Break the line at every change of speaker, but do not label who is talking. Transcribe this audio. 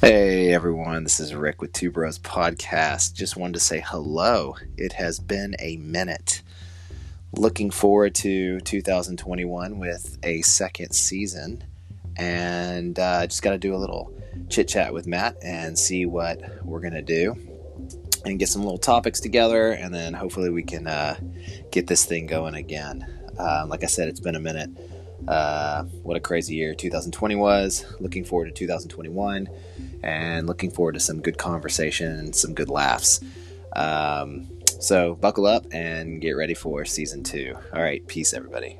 Hey everyone, this is Rick with Two Bros Podcast. Just wanted to say hello. It has been a minute. Looking forward to 2021 with a second season, and uh, just got to do a little chit chat with Matt and see what we're gonna do, and get some little topics together, and then hopefully we can uh, get this thing going again. Um, like I said, it's been a minute. Uh, what a crazy year 2020 was. Looking forward to 2021 and looking forward to some good conversation and some good laughs. Um, so, buckle up and get ready for season two. All right, peace, everybody.